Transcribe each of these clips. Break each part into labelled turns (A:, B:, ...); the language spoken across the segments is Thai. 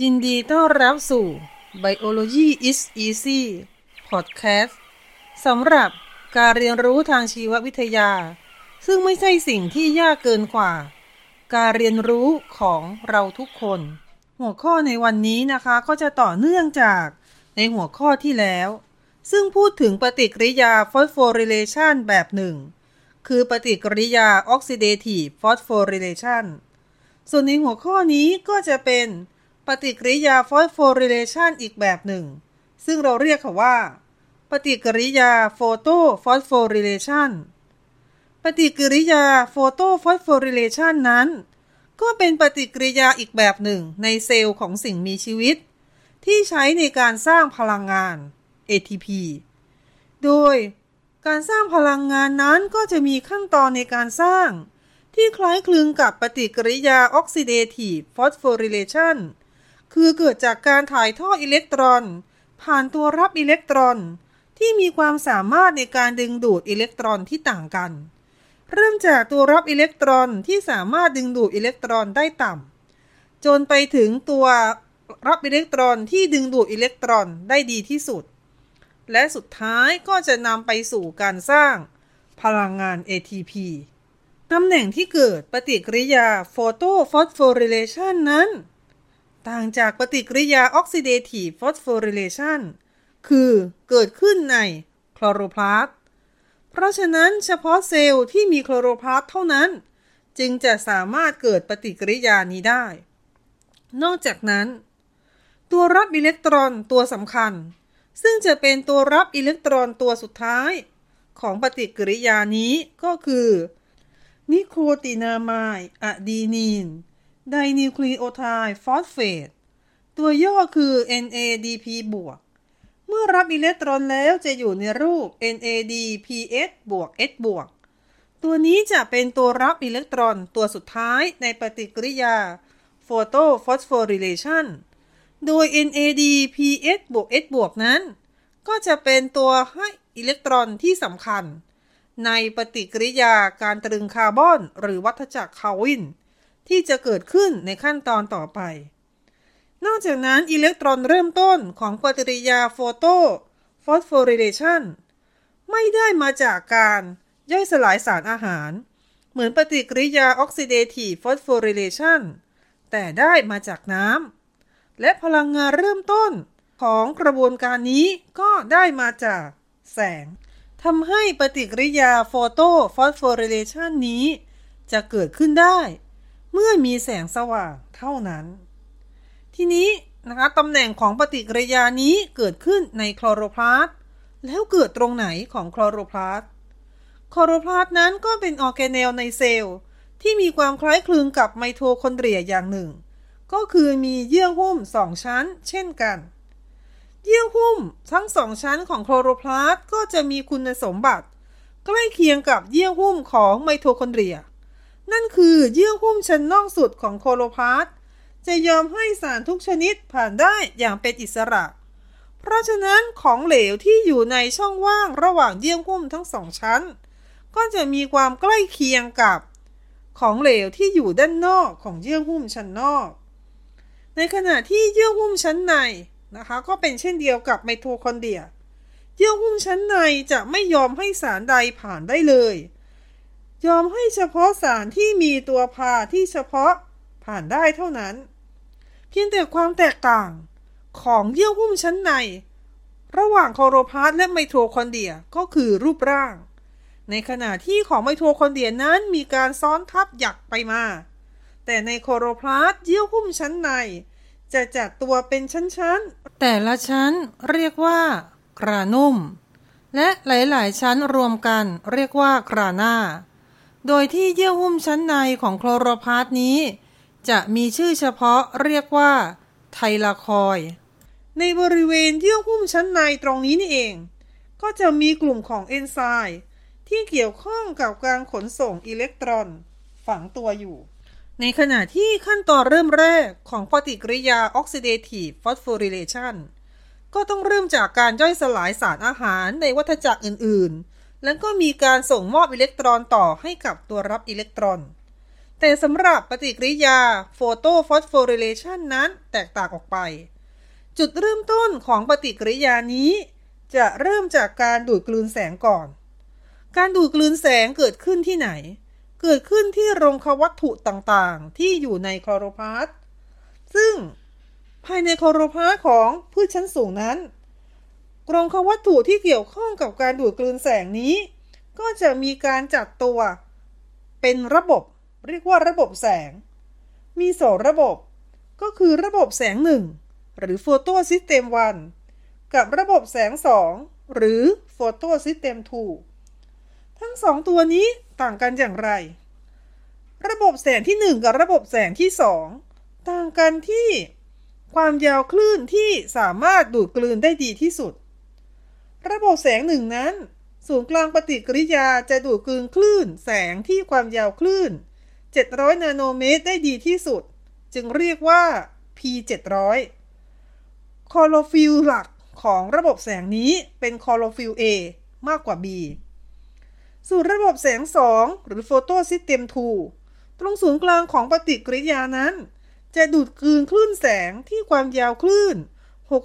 A: ยินดีต้อนรับสู่ Biology is Easy Podcast สำหรับการเรียนรู้ทางชีววิทยา ซึ่งไม่ใช่สิ่งที่ยากเกินกว่า การเรียนรู้ของเราทุกคน หัวข้อในวันนี้นะคะก็จะต่อเนื่องจากในหัวข้อที่แล้ว ซึ่งพูดถึงปฏิกิริยา phosphorylation แบบหนึ่ง คือปฏิกิริยา oxidative phosphorylation ส่วนในหัวข้อนี้ก็จะเป็น ปฏิกิริยา phosphorylation อีกแบบหนึ่ง ซึ่งเราเรียกค่ะว่า ปฏิกิริยา photophosphorylation ปฏิกิริยา photophosphorylation นั้น ก็เป็นปฏิกิริยาอีกแบบหนึ่งในเซลล์ของสิ่งมีชีวิต ที่ใช้ในการสร้างพลังงาน ATP โดยการสร้างพลังงานนั้นก็จะมีขั้นตอนในการสร้าง ที่คล้ายคลึงกับปฏิกิริยา oxidative phosphorylation คือเกิดจากการถ่ายทอดอิเล็กตรอน ผ่านตัวรับอิเล็กตรอน ที่มีความสามารถในการดึงดูดอิเล็กตรอนที่ต่างกัน เริ่มจากตัวรับอิเล็กตรอนที่สามารถดึงดูดอิเล็กตรอนได้ต่ำจนไปถึงตัวรับอิเล็กตรอนที่ดึงดูดอิเล็กตรอนได้ดีที่สุด และสุดท้ายก็จะนำไปสู่การสร้างพลังงาน ATP ตำแหน่งที่เกิดปฏิกิริยา photophosphorylation นั้น ต่างจากปฏิกิริยา oxidative phosphorylation คือเกิดขึ้นในคลอโรพลาสต์เพราะฉะนั้นเฉพาะเซลล์ที่มีคลอโรพลาสต์เท่านั้น จึงจะสามารถเกิดปฏิกิริยานี้ได้ นอกจากนั้น ตัวรับอิเล็กตรอนตัวสำคัญ ซึ่งจะเป็นตัวรับอิเล็กตรอนตัวสุดท้าย ของปฏิกิริยานี้ก็คือ nicotinamide adenine dinucleotide phosphate ตัวย่อคือ NADP บวก เมื่อรับอิเล็กตรอนแล้วจะอยู่ในรูป NADPH บวก H บวก ตัวนี้จะเป็นตัวรับอิเล็กตรอนตัวสุดท้ายในปฏิกิริยา photo phosphorylation โดย NADPH บวก H บวกนั้น ก็จะเป็นตัวให้อิเล็กตรอนที่สำคัญ ในปฏิกิริยาการตรึงคาร์บอน หรือวัฏจักร Calvin ที่จะเกิดขึ้นในขั้นตอนต่อไป นอกจากนั้นอิเล็กตรอนเริ่มต้นของปฏิกิริยา photophosphorylation ไม่ได้มาจากการย่อยสลายสารอาหาร เหมือนปฏิกิริยา oxidative phosphorylation แต่ได้มาจากน้ำและพลังงานเริ่มต้นของกระบวนการนี้ก็ได้มาจากแสงทำให้ปฏิกิริยา photophosphorylation นี้จะเกิดขึ้นได้ เมื่อมีแสงสว่างเท่านั้น ทีนี้นะคะตำแหน่งของปฏิกิริยานี้เกิดขึ้นในคลอโรพลาสต์แล้วเกิดตรงไหนของคลอโรพลาสต์คลอโรพลาสต์นั้นก็เป็นออร์แกเนลในเซลล์ ที่มีความคล้ายคลึงกับไมโทคอนเดรียอย่างหนึ่ง ก็คือมีเยื่อหุ้มสองชั้น เช่นกัน เยื่อหุ้มทั้งสองชั้นของคลอโรพลาสต์ก็จะมีคุณสมบัติ ใกล้เคียงกับเยื่อหุ้มของไมโทคอนเดรีย นั่นคือเยื่อหุ้มชั้นนอกสุดของคลอโรพลาสต์จะยอมให้สารทุกชนิดผ่านได้อย่างเป็นอิสระ เพราะฉะนั้นของเหลวที่อยู่ในช่องว่างระหว่างเยื่อหุ้มทั้งสองชั้น ก็จะมีความใกล้เคียงกับ ของเหลวที่อยู่ด้านนอกของเยื่อหุ้มชั้นนอก ในขณะที่เยื่อหุ้มชั้นในนะคะก็เป็นเช่นเดียวกับไมโทคอนเดรีย เยื่อหุ้มชั้นในจะไม่ยอมให้สารใดผ่านได้เลย ยอมให้เฉพาะสารที่มีตัวพาที่เฉพาะผ่านได้เท่านั้น เพียงแต่ความแตกต่างของเยื่อหุ้มชั้นใน ระหว่างคลอโรพลาสต์และไมโทคอนเดรียก็คือรูปร่าง ในขณะที่ของไมโทคอนเดรียนั้นมีการซ้อนทับหยักไปมา แต่ในคลอโรพลาสต์เยื่อหุ้มชั้นใน จะจัดตัวเป็นชั้นๆ แต่ละชั้นเรียกว่า granum และหลายๆ ชั้นรวมกันเรียกว่า grana โดยที่เยื่อหุ้มชั้นในของคลอโรพลาสต์นี้ จะมีชื่อเฉพาะเรียกว่า thylakoid ในบริเวณเยื่อหุ้มชั้นในตรงนี้นี่เอง ก็จะมีกลุ่มของเอนไซม์ที่เกี่ยวข้องกับการขนส่งอิเล็กตรอน ฝังตัวอยู่ ในขณะที่ขั้นตอนเริ่มแรกของปฏิกิริยา oxidative phosphorylation ก็ต้องเริ่มจากการย่อยสลายสารอาหารในวัฏจักรอื่นๆ แล้วก็มีการส่งมอบอิเล็กตรอนต่อให้กับตัวรับอิเล็กตรอน แต่สำหรับปฏิกิริยาโฟโตฟอสโฟริเลชันนั้นแตกต่างออกไป จุดเริ่มต้นของปฏิกิริยานี้ จะเริ่มจากการดูดกลืนแสงก่อน การดูดกลืนแสงเกิดขึ้นที่ไหน เกิดขึ้นที่โรงควัตถุต่างๆ ที่อยู่ในคลอโรพลาสต์ซึ่งภายในคลอโรพลาสต์ของพืชชั้นสูงนั้น รงควัตถุที่เกี่ยวข้องกับการดูดกลืนแสงนี้ ก็จะมีการจัดตัว เป็นระบบ เรียกว่าระบบแสง มีสองระบบ ก็คือระบบแสงหนึ่งหรือ photosystem one กับระบบแสงสองหรือ photosystem two ทั้งสองตัวนี้ต่างกันอย่างไร ระบบแสงที่ 1 กับระบบแสงที่ 2 ต่างกันที่ ความยาวคลื่นที่สามารถดูดกลืนได้ดีที่สุด ระบบแสงหนึ่งนั้น ศูนย์กลางปฏิกิริยาจะดูดกลืนคลื่น แสงที่ความยาวคลื่น 700 นาโนเมตรได้ดีที่สุด จึงเรียกว่า P700 คลอโรฟิลล์หลักของระบบแสงนี้เป็นคอโลฟิล A มากกว่า B ส่วนระบบแสง 2 หรือ photosystem 2ตรงศูนย์กลางของปฏิกิริยานั้น จะดูดกลืนคลื่นแสงที่ความยาวคลื่น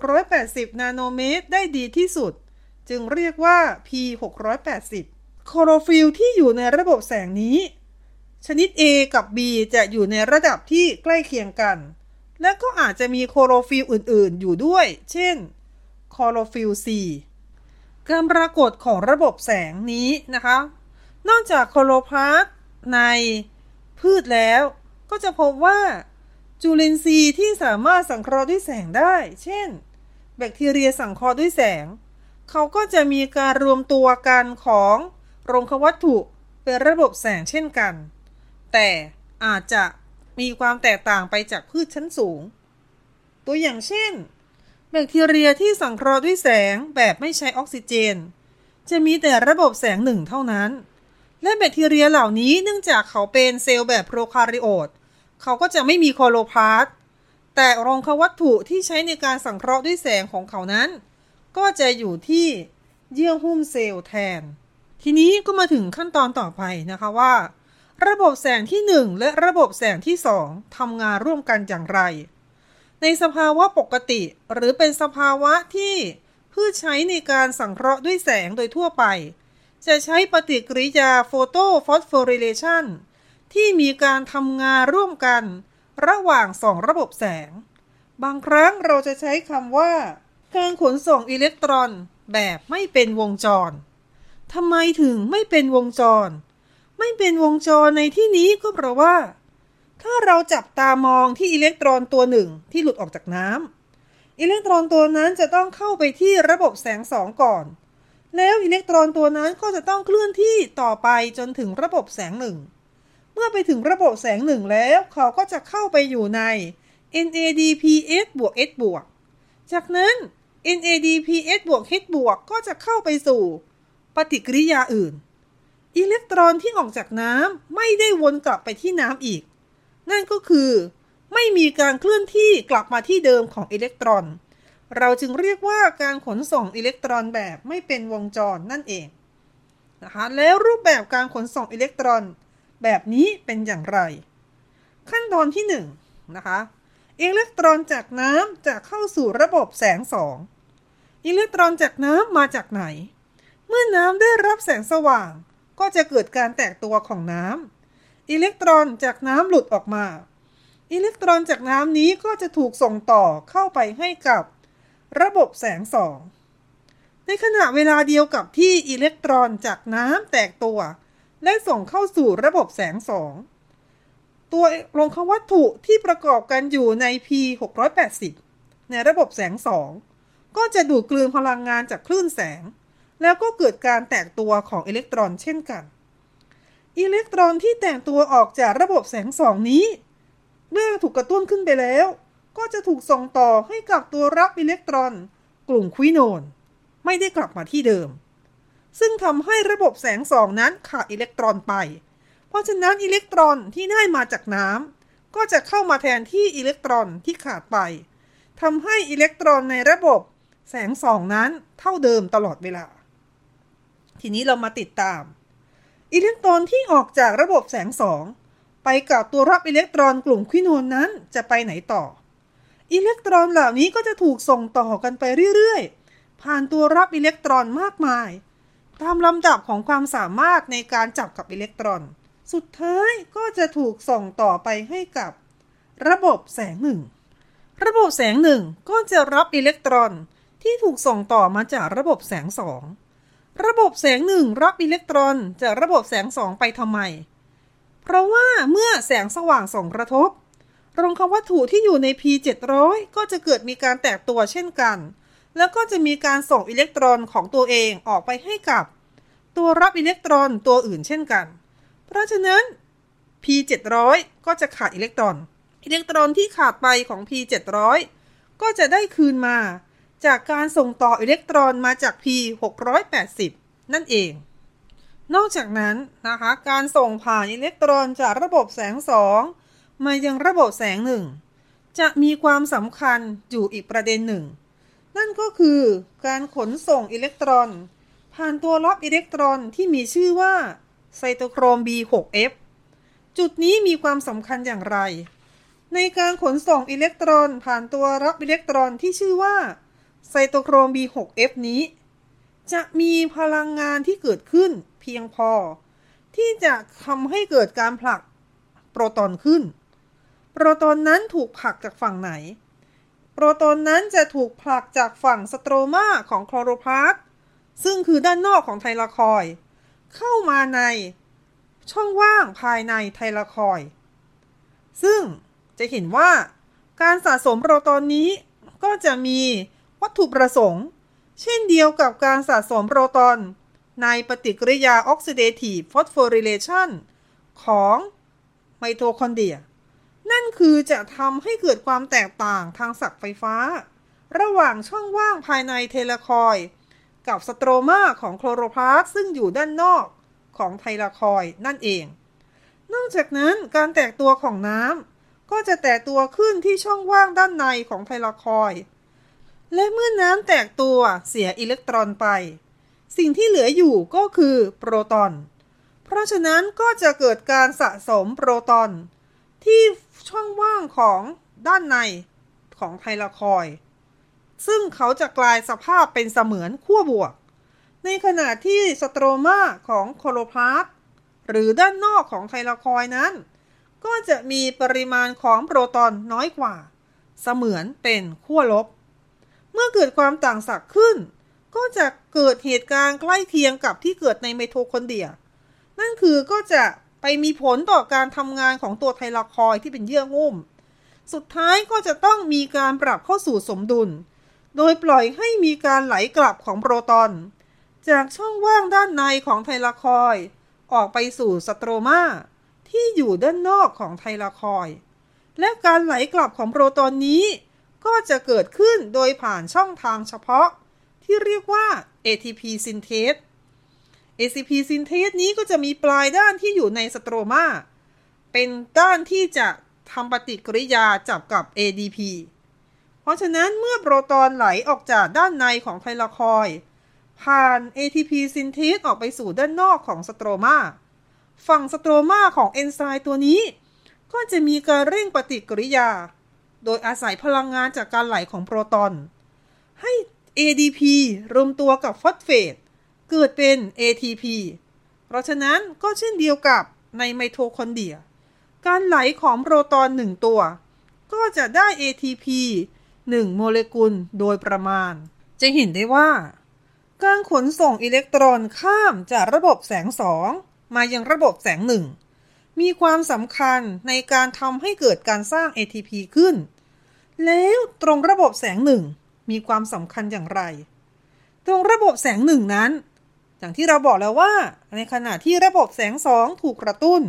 A: 680 นาโนเมตรได้ดีที่สุด จึงเรียกว่า P680 คลอโรฟิลล์ที่อยู่ในระบบแสงนี้ ชนิด A กับ B จะอยู่ในระดับที่ใกล้เคียงกัน และก็อาจจะมีคลอโรฟิลล์อื่นๆ อยู่ด้วย เช่นโคโรฟิล C การปรากฏของระบบแสงนี้นะคะ นอกจากโคโรพลาสในพืชแล้วก็จะพบว่าจุลินทรีย์ที่สามารถสังเคราะห์ด้วยแสงได้ เช่น แบคทีเรียสังเคราะห์ด้วยแสง เขาก็จะมีการรวมตัวกันของโรงควัตถุเป็นระบบแสงเช่นกัน แต่อาจจะมีความแตกต่างไปจากพืชชั้นสูง ตัวอย่างเช่น แบคทีเรียที่สังเคราะห์ด้วยแสงแบบไม่ใช้ออกซิเจน จะมีแต่ระบบแสงหนึ่งเท่านั้น และแบคทีเรียเหล่านี้เนื่องจากเขาเป็นเซลล์แบบโปรคาริโอตเขาก็จะไม่มีคลอโรพลาสต์แต่รงควัตถุที่ใช้ในการสังเคราะห์ด้วยแสงของเขานั้น ก็จะอยู่ที่เยื่อหุ้มเซลล์แทน ทีนี้ก็มาถึงขั้นตอนต่อไปนะคะว่า ระบบแสงที่ 1 และระบบแสงที่ 2ทำงานร่วมกันอย่างไร ในสภาวะปกติ หรือเป็นสภาวะที่พืชใช้ในการสังเคราะห์ด้วยแสงโดยทั่วไป จะใช้ปฏิกิริยาโฟโตฟอสโฟริเลชันที่มีการทำงานร่วมกัน ระหว่างสองระบบแสง บางครั้งเราจะใช้คำว่า การขนส่งอิเล็กตรอนแบบไม่เป็นวงจรทำไมถึงไม่เป็นวงจร ไม่เป็นวงจรในที่นี้ก็เพราะว่า ถ้าเราจับตามองที่อิเล็กตรอนตัวหนึ่งที่หลุดออกจากน้ำอิเล็กตรอนตัวนั้นจะต้องเข้าไปที่ระบบแสงสองก่อน แล้วอิเล็กตรอนตัวนั้นก็จะต้องเคลื่อนที่ต่อไปจนถึงระบบแสงหนึ่งเมื่อไปถึงระบบแสงหนึ่งแล้วเขาก็จะเข้าไปอยู่ใน NADPS บวก S บวกจากนั้น NADPH บวก H บวกก็จะเข้าไปสู่ ปฏิกิริยาอื่น อิเล็กตรอนที่ออกจากน้ำไม่ได้วนกลับไปที่น้ำอีก นั่นก็คือไม่มีการเคลื่อนที่กลับมาที่เดิมของอิเล็กตรอน เราจึงเรียกว่าการขนส่งอิเล็กตรอนแบบไม่เป็นวงจรนั่นเองนะคะแล้วรูปแบบการขนส่งอิเล็กตรอน แบบนี้เป็นอย่างไร ขั้นตอนที่1นนะคะอิเล็กตรอนจากน้ำจะเข้าสู่ระบบแสงสอง อิเล็กตรอนจากน้ำมาจากไหน เมื่อน้ำได้รับแสงสว่าง ก็จะเกิดการแตกตัวของน้ำอิเล็กตรอนจากน้ำหลุดออกมา อิเล็กตรอนจากน้ำนี้ก็จะถูกส่งต่อเข้าไปให้กับระบบแสงสองในขณะเวลาเดียวกับที่อิเล็กตรอนจากน้ำแตกตัว และส่งเข้าสู่ระบบแสงสอง ตัวลงควัตถุที่ประกอบกันอยู่ใน P680 ในระบบแสงสอง ก็จะดูดกลืนพลังงานจากคลื่นแสง แล้วก็เกิดการแตกตัวของอิเล็กตรอนเช่นกัน อิเล็กตรอนที่แตกตัวออกจากระบบแสงสองนี้ เมื่อถูกกระตุ้นขึ้นไปแล้ว ก็จะถูกส่งต่อให้กับตัวรับอิเล็กตรอน กลุ่มควิโนน ไม่ได้กลับมาที่เดิม ซึ่งทำให้ระบบแสงสองนั้นขาดอิเล็กตรอนไป เพราะฉะนั้นอิเล็กตรอนที่ได้มาจากน้ำก็จะเข้ามาแทนที่อิเล็กตรอนที่ขาดไปทำให้อิเล็กตรอนในระบบ แสงสองนั้นเท่าเดิมตลอดเวลา ทีนี้เรามาติดตาม อิเล็กตรอนที่ออกจากระบบแสงสองไปไปกับตัวรับอิเล็กตรอนกลุ่มควิโนนนั้นจะไปไหนต่อ อิเล็กตรอนเหล่านี้ก็จะถูกส่งต่อกันไปเรื่อยๆ ผ่านตัวรับอิเล็กตรอนมากมาย ตามลำดับของความสามารถในการจับกับอิเล็กตรอน สุดท้ายก็จะถูกส่งต่อไปให้กับ ระบบแสงหนึ่ง ระบบแสงหนึ่งก็จะรับอิเล็กตรอน ที่ถูกส่งต่อมาจากระบบแสงสองระบบแสงหนึ่งรับอิเล็กตรอนจากระบบแสงสองไปทำไม เพราะว่าเมื่อแสงสว่างส่องกระทบรงควัตถุที่อยู่ใน P700 ก็จะเกิดมีการแตกตัวเช่นกัน แล้วก็จะมีการส่งอิเล็กตรอนของตัวเองออกไปให้กับ ตัวรับอิเล็กตรอนตัวอื่นเช่นกัน เพราะฉะนั้น P700 ก็จะขาดอิเล็กตรอน อิเล็กตรอนที่ขาดไปของ P700 ก็จะได้คืนมา จากการส่งต่ออิเล็กตรอนมาจาก P680 นั่นเอง นอกจากนั้นนะคะการส่งผ่านอิเล็กตรอนจากระบบแสงสองมายังระบบแสงหนึ่งจะมีความสำคัญอยู่อีกประเด็นหนึ่ง นั่นก็คือการขนส่งอิเล็กตรอน ผ่านตัวรับอิเล็กตรอนที่มีชื่อว่าไซโตโครม B6F จุดนี้มีความสำคัญอย่างไร ในการขนส่งอิเล็กตรอนผ่านตัวรับอิเล็กตรอนที่ชื่อว่า cytochrome b6f นี้ จะมีพลังงานที่เกิดขึ้นเพียงพอ ที่จะทำให้เกิดการผลักโปรตอนขึ้น โปรตอนนั้นถูกผลักจากฝั่งไหน โปรตอนนั้นจะถูกผลักจากฝั่งสโตรมาของคลอโรพลาสต์ซึ่งคือด้านนอกของไทลาคอยด์ เข้ามาในช่องว่างภายในไทลาคอยด์ ซึ่งจะเห็นว่าการสะสมโปรตอนนี้ก็จะมี วัตถุประสงค์ เช่นเดียวกับการสะสมโปรตอน ในปฏิกิริยา oxidative phosphorylationของไมโทคอนเดรีย นั่นคือจะทำให้เกิดความแตกต่างทางศักไฟฟ้า ระหว่างช่องว่างภายในไทลาคอยด์ กับสโตรมาของคลอโรพลาสต์ซึ่งอยู่ด้านนอกของไทลาคอยด์นั่นเอง นอกจากนั้นการแตกตัวของน้ำก็จะแตกตัวขึ้นที่ช่องว่างด้านในของไทลาคอยด์ และเมื่อน้ำแตกตัวเสียอิเล็กตรอนไป สิ่งที่เหลืออยู่ก็คือโปรตอน เพราะฉะนั้นก็จะเกิดการสะสมโปรตอน ที่ช่องว่างของด้านในของไทลคอย ซึ่งเขาจะกลายสภาพเป็นเสมือนขั้วบวก ในขณะที่สโตรมาของโคโลพลาสหรือด้านนอกของไทลคอยนั้น ก็จะมีปริมาณของโปรตอนน้อยกว่า เสมือนเป็นขั้วลบ มื่อเกิดความต่างศักย์ขึ้น ก็จะเกิดเหตุการณ์ใกล้เคียงกับที่เกิดในไมโทคอนเดรีย นั่นคือก็จะไปมีผลต่อการทำงานของตัวไทลาคอยที่เป็นเยื่องุ่ม สุดท้ายก็จะต้องมีการปรับเข้าสู่สมดุล โดยปล่อยให้มีการไหลกลับของโปรตอน จากช่องว่างด้านในของไทลาคอย ออกไปสู่สโตรมาที่อยู่ด้านนอกของไทลาคอย และการไหลกลับของโปรตอนนี้ ก็จะเกิดขึ้นโดยผ่านช่องทางเฉพาะ ที่เรียกว่า ATP synthase ATP synthase นี้ก็จะมีปลายด้านที่อยู่ในสโตรมา เป็นด้านที่จะทำปฏิกิริยาจับกับ ADP เพราะฉะนั้นเมื่อโปรตอนไหลออกจากด้านในของไทลคอยผ่าน ATP synthase ออกไปสู่ด้านนอกของสโตรมา ฝั่งสโตรมาของเอนไซม์ตัวนี้ ก็จะมีการเร่งปฏิกิริยา โดยอาศัยพลังงานจากการไหลของโปรตอน ให้ ADP รวมตัวกับฟอสเฟตเกิดเป็น ATP เพราะฉะนั้นก็เช่นเดียวกับในไมโทคอนเดรีย การไหลของโปรตอนหนึ่งตัว ก็จะได้ ATP 1 โมเลกุลโดยประมาณ จะเห็นได้ว่า การขนส่งอิเล็กตรอนข้ามจากระบบแสงสองมายังระบบแสงหนึ่ง มีความสำคัญในการทำให้เกิดการสร้าง ATP ขึ้น แล้วตรงระบบแสงหนึ่งมีความสำคัญอย่างไร ตรงระบบแสงหนึ่งนั้น อย่างที่เราบอกแล้วว่า ในขณะที่ระบบแสงสองถูกกระตุ้น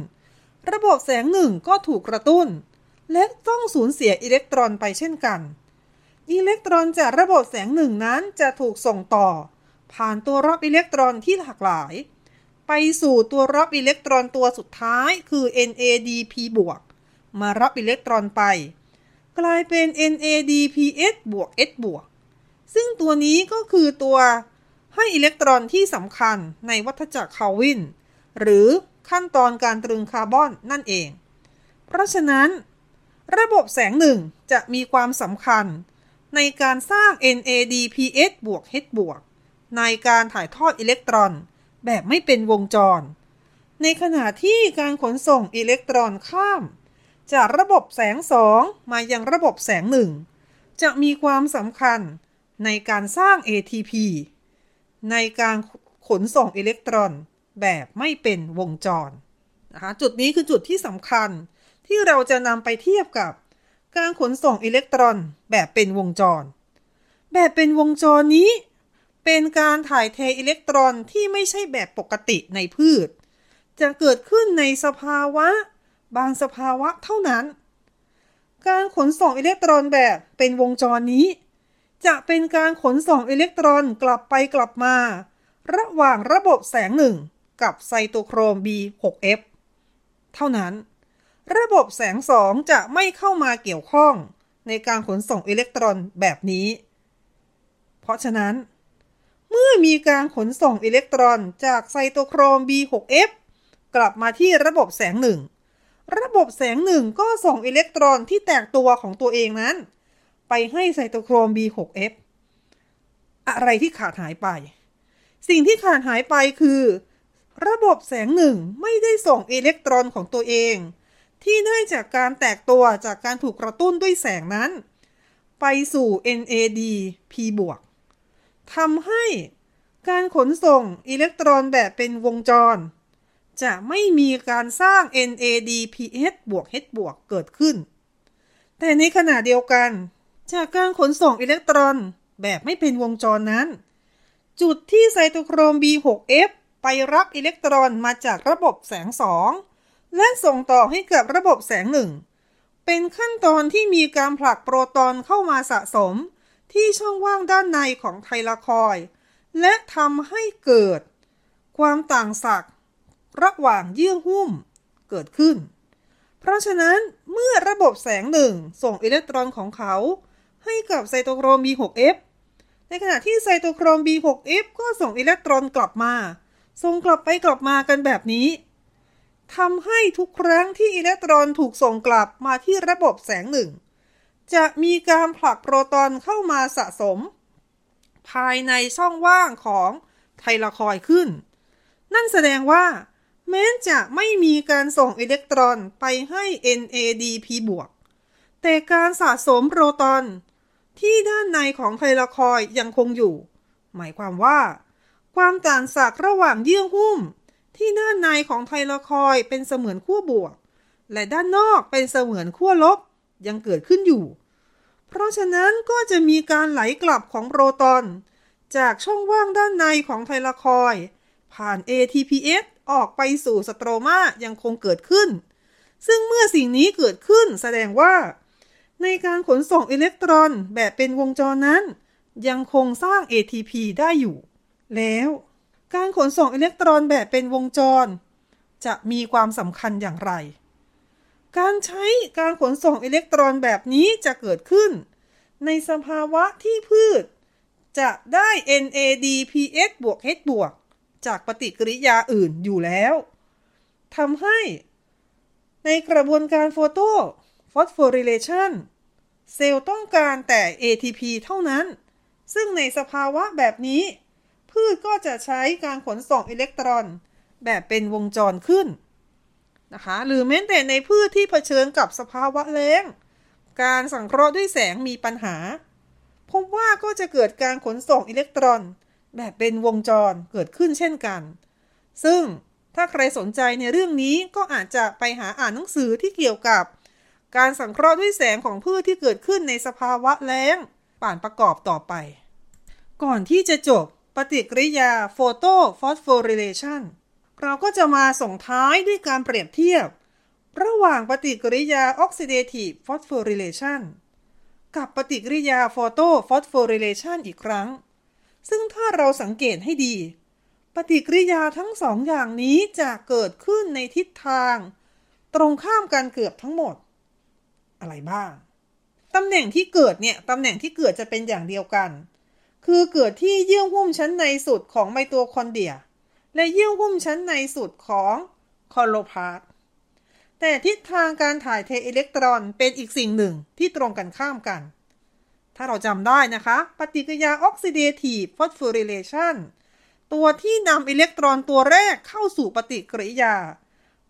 A: ระบบแสงหนึ่งก็ถูกกระตุ้น และต้องสูญเสียอิเล็กตรอนไปเช่นกัน อิเล็กตรอนจากระบบแสงหนึ่งนั้นจะถูกส่งต่อ ผ่านตัวรับอิเล็กตรอนที่หลากหลาย ไปสู่ตัวรับอิเล็กตรอนตัวสุดท้ายคือ NADP บวก มารับอิเล็กตรอนไป กลายเป็น NADPH บวก H บวก ซึ่งตัวนี้ก็คือตัวให้อิเล็กตรอนที่สำคัญในวัฏจักรคาวิน หรือขั้นตอนการตรึงคาร์บอนนั่นเอง เพราะฉะนั้น ระบบแสงหนึ่งจะมีความสำคัญ ในการสร้าง NADPH บวก H บวก ในการถ่ายทอดอิเล็กตรอน แบบไม่เป็นวงจร ในขณะที่การขนส่งอิเล็กตรอนข้าม จากระบบแสงสองมายังระบบแสงหนึ่งจะมีความสำคัญในการสร้าง ATP ในการขนส่งอิเล็กตรอนแบบไม่เป็นวงจรนะคะจุดนี้คือจุดที่สำคัญที่เราจะนำไปเทียบกับการขนส่งอิเล็กตรอนแบบเป็นวงจร แบบเป็นวงจรนี้ เป็นการถ่ายเทอิเล็กตรอนที่ไม่ใช่แบบปกติในพืช จะเกิดขึ้นในสภาวะ บางสภาวะเท่านั้น การขนส่งอิเล็กตรอนแบบเป็นวงจรนี้ จะเป็นการขนส่งอิเล็กตรอนกลับไปกลับมา ระหว่างระบบแสงหนึ่งกับไซโตโครม B6F เท่านั้น ระบบแสงสองจะไม่เข้ามาเกี่ยวข้องในการขนส่งอิเล็กตรอนแบบนี้ เพราะฉะนั้น เมื่อมีการขนส่งอิเล็กตรอนจากไซโตโครม B6F กลับมาที่ระบบแสงหนึ่ง ระบบแสงหนึ่งก็ส่งอิเล็กตรอนที่แตกตัวของตัวเองนั้น ไปให้ไซโตโครม B6F อะไรที่ขาดหายไป สิ่งที่ขาดหายไปคือ ระบบแสงหนึ่งไม่ได้ส่งอิเล็กตรอนของตัวเอง ที่ได้จากการแตกตัวจากการถูกกระตุ้นด้วยแสงนั้น ไปสู่ NAD P บวก ทำให้การขนส่งอิเล็กตรอนแบบเป็นวงจร จะไม่มีการสร้าง NAD PH บวก H บวกเกิดขึ้น แต่ในขณะเดียวกัน จากการขนส่งอิเล็กตรอนแบบไม่เป็นวงจรนั้น จุดที่ไซโตโครม B6F ไปรับอิเล็กตรอนมาจากระบบแสงสองและส่งต่อให้กับระบบแสงหนึ่งเป็นขั้นตอนที่มีการผลักโปรตอนเข้ามาสะสม ที่ช่องว่างด้านในของไทลาคอย และทำให้เกิด ความต่างศักย์ระหว่างเยื่อหุ้มเกิดขึ้น เพราะฉะนั้นเมื่อระบบแสงหนึ่งส่งอิเล็กตรอนของเขา ให้กับไซโตโครม B6F ในขณะที่ไซโตโครม B6F ก็ส่งอิเล็กตรอนกลับมา ส่งกลับไปกลับมากันแบบนี้ทำให้ทุกครั้งที่อิเล็กตรอนถูกส่งกลับมาที่ระบบแสงหนึ่ง จะมีการผลักโปรตอนเข้ามาสะสม ภายในช่องว่างของไทลาคอยขึ้น นั่นแสดงว่า แม้จะไม่มีการส่งอิเล็กตรอนไปให้ NADP บวก แต่การสะสมโปรตอนที่ด้านในของไทลาคอยยังคงอยู่ หมายความว่า ความต่างศักย์ระหว่างเยื่อหุ้ม ที่ด้านในของไทลคอยเป็นเสมือนขั้วบวก และด้านนอกเป็นเสมือนขั้วลบยังเกิดขึ้นอยู่ เพราะฉะนั้นก็จะมีการไหลกลับของโปรตอน จากช่องว่างด้านในของไทลคอย ผ่าน ATPS ออกไปสู่สโตรมายังคงเกิดขึ้น ซึ่งเมื่อสิ่งนี้เกิดขึ้นแสดงว่า ในการขนส่งอิเล็กตรอนแบบเป็นวงจรนั้น ยังคงสร้าง ATP ได้อยู่ แล้วการขนส่งอิเล็กตรอนแบบเป็นวงจร จะมีความสำคัญอย่างไร การใช้การขนส่งอิเล็กตรอนแบบนี้จะเกิดขึ้น ในสภาวะที่พืช จะได้ NADPH บวก H บวก จากปฏิกิริยาอื่นอยู่แล้วทำให้ในกระบวนการโฟโตฟอสโฟริเลชันเซลล์ต้องการแต่ ATP เท่านั้น ซึ่งในสภาวะแบบนี้ พืชก็จะใช้การขนส่งอิเล็กตรอนแบบเป็นวงจรขึ้น นะคะหรือแม้แต่ในพืชที่เผชิญกับสภาวะแล้ง การสังเคราะห์ด้วยแสงมีปัญหา พบว่าก็จะเกิดการขนส่งอิเล็กตรอน แบบเป็นวงจรเกิดขึ้นเช่นกัน ซึ่งถ้าใครสนใจในเรื่องนี้ก็อาจจะไปหาอ่านหนังสือที่เกี่ยวกับ การสังเคราะห์ด้วยแสงของพืชที่เกิดขึ้นในสภาวะแล้งป่านประกอบต่อไป ก่อนที่จะจบปฏิกิริยาโฟโตฟอสโฟริเลชัน เราก็จะมาส่งท้ายด้วยการเปรียบเทียบ ระหว่างปฏิกิริยา oxidative phosphorylation กับปฏิกิริยา photophosphorylation อีกครั้ง ซึ่งถ้าเราสังเกตให้ดี ปฏิกิริยาทั้งสองอย่างนี้จะเกิดขึ้นในทิศทาง ตรงข้ามกันเกือบทั้งหมด อะไรบ้าง ตำแหน่งที่เกิดเนี่ย ตำแหน่งที่เกิดจะเป็นอย่างเดียวกัน คือเกิดที่เยื่อหุ้มชั้นในสุดของไมโตคอนเดรีย และเยื่อหุ้มชั้นในสุดของคลอโรพลาสต์แต่ทิศทางการถ่ายเทอิเล็กตรอนเป็นอีกสิ่งหนึ่งที่ตรงกันข้ามกัน ถ้าเราจำได้นะคะ ปฏิกิริยา oxidative phosphorylation ตัวที่นำอิเล็กตรอนตัวแรกเข้าสู่ปฏิกิริยา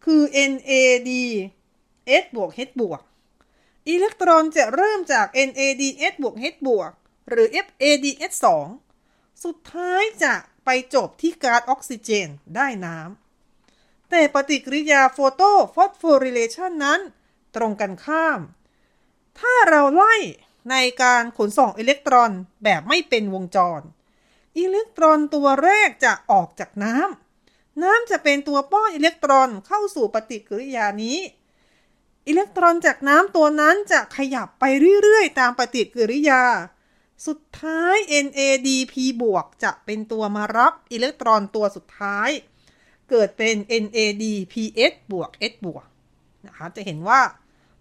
A: คือ NADH บวก H บวก อิเล็กตรอนจะเริ่มจาก NADH บวก H บวก หรือ FADS 2สุดท้ายจะ ไปจบที่ก๊าซออกซิเจนได้น้ำ แต่ปฏิกิริยาโฟโตฟอสโฟริเลชันนั้นตรงกันข้าม ถ้าเราไล่ในการขนส่งอิเล็กตรอนแบบไม่เป็นวงจร อิเล็กตรอนตัวแรกจะออกจากน้ำ น้ำจะเป็นตัวป้อนอิเล็กตรอนเข้าสู่ปฏิกิริยานี้ อิเล็กตรอนจากน้ำตัวนั้นจะขยับไปเรื่อยๆ ตามปฏิกิริยา สุดท้าย NADP บวกจะเป็นตัวมารับอิเล็กตรอนตัวสุดท้าย เกิดเป็น NADPS บวก S บวกนะคะจะเห็นว่า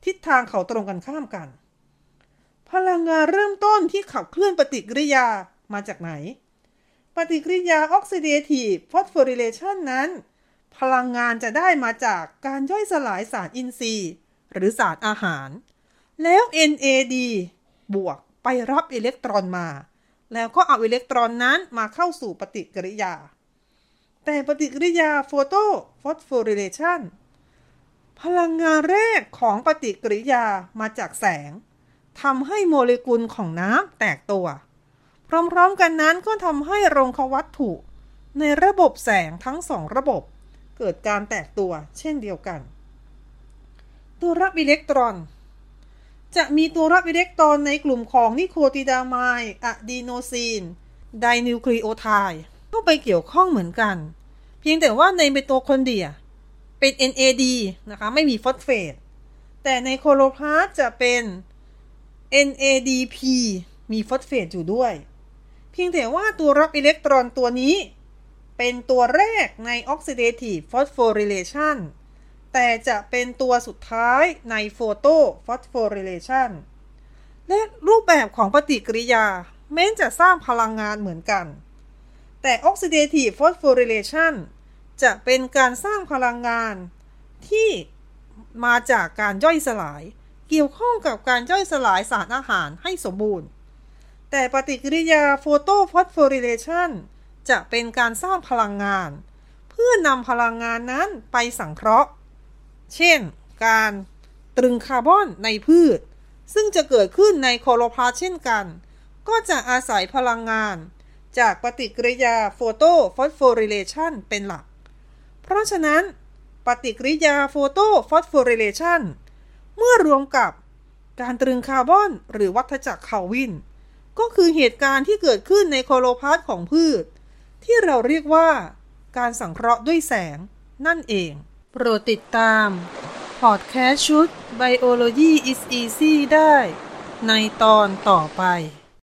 A: ทิศทางเขาตรงกันข้ามกัน พลังงานเริ่มต้นที่ขับเคลื่อนปฏิกิริยามาจากไหน ปฏิกิริยา oxidative phosphorylation นั้น พลังงานจะได้มาจากการย่อยสลายสารอินทรีย์ หรือสารอาหาร แล้ว NAD บวก ไปรับอิเล็กตรอนมา แล้วก็เอาอิเล็กตรอนนั้นมาเข้าสู่ปฏิกิริยา แต่ปฏิกิริยาโฟโตฟอสโฟริเลชันพลังงานแรกของปฏิกิริยามาจากแสงทำให้โมเลกุลของน้ำแตกตัว พร้อมๆกันนั้นก็ทำให้โรงควัตถุ ในระบบแสงทั้งสองระบบ เกิดการแตกตัวเช่นเดียวกัน ตัวรับอิเล็กตรอน จะมีตัวรับอิเล็กตรอนในกลุ่มของ nicotinamide adenosine dinucleotide เข้าไปเกี่ยวข้องเหมือนกัน เพียงแต่ว่าในไมโตคอนเดรีย เป็น NAD นะคะ ไม่มีฟอสเฟต แต่ในคลอโรพลาสต์จะเป็น NADP มีฟอสเฟตอยู่ด้วย เพียงแต่ว่าตัวรับอิเล็กตรอนตัวนี้ เป็นตัวแรกใน Oxidative Phosphorylation แต่จะเป็นตัวสุดท้ายใน Photo Phosphorylation และรูปแบบของปฏิกิริยาแม้จะสร้างพลังงานเหมือนกัน แต่ Oxidative Phosphorylation จะเป็นการสร้างพลังงานที่มาจากการย่อยสลาย เกี่ยวข้องกับการย่อยสลายสารอาหารให้สมบูรณ์ แต่ปฏิกิริยา photophosphorylation จะเป็นการสร้างพลังงาน เพื่อนำพลังงานนั้นไปสังเคราะห์ เช่น การตรึงคาร์บอนในพืช ซึ่งจะเกิดขึ้นในคลอโรพลาสต์เช่นกัน ก็จะอาศัยพลังงาน จากปฏิกิริยา photophosphorylation เป็นหลัก เพราะฉะนั้น ปฏิกิริยา photophosphorylationเมื่อรวมกับการตรึงคาร์บอนหรือวัฏจักรคาวิน ก็คือเหตุการณ์ที่เกิดขึ้นในโคโลพาสของพืช ที่เราเรียกว่า การสังเคราะห์ด้วยแสงนั่นเอง โปรดติดตาม พอดแคสต์ชุด Biology is Easy ได้ ในตอนต่อไป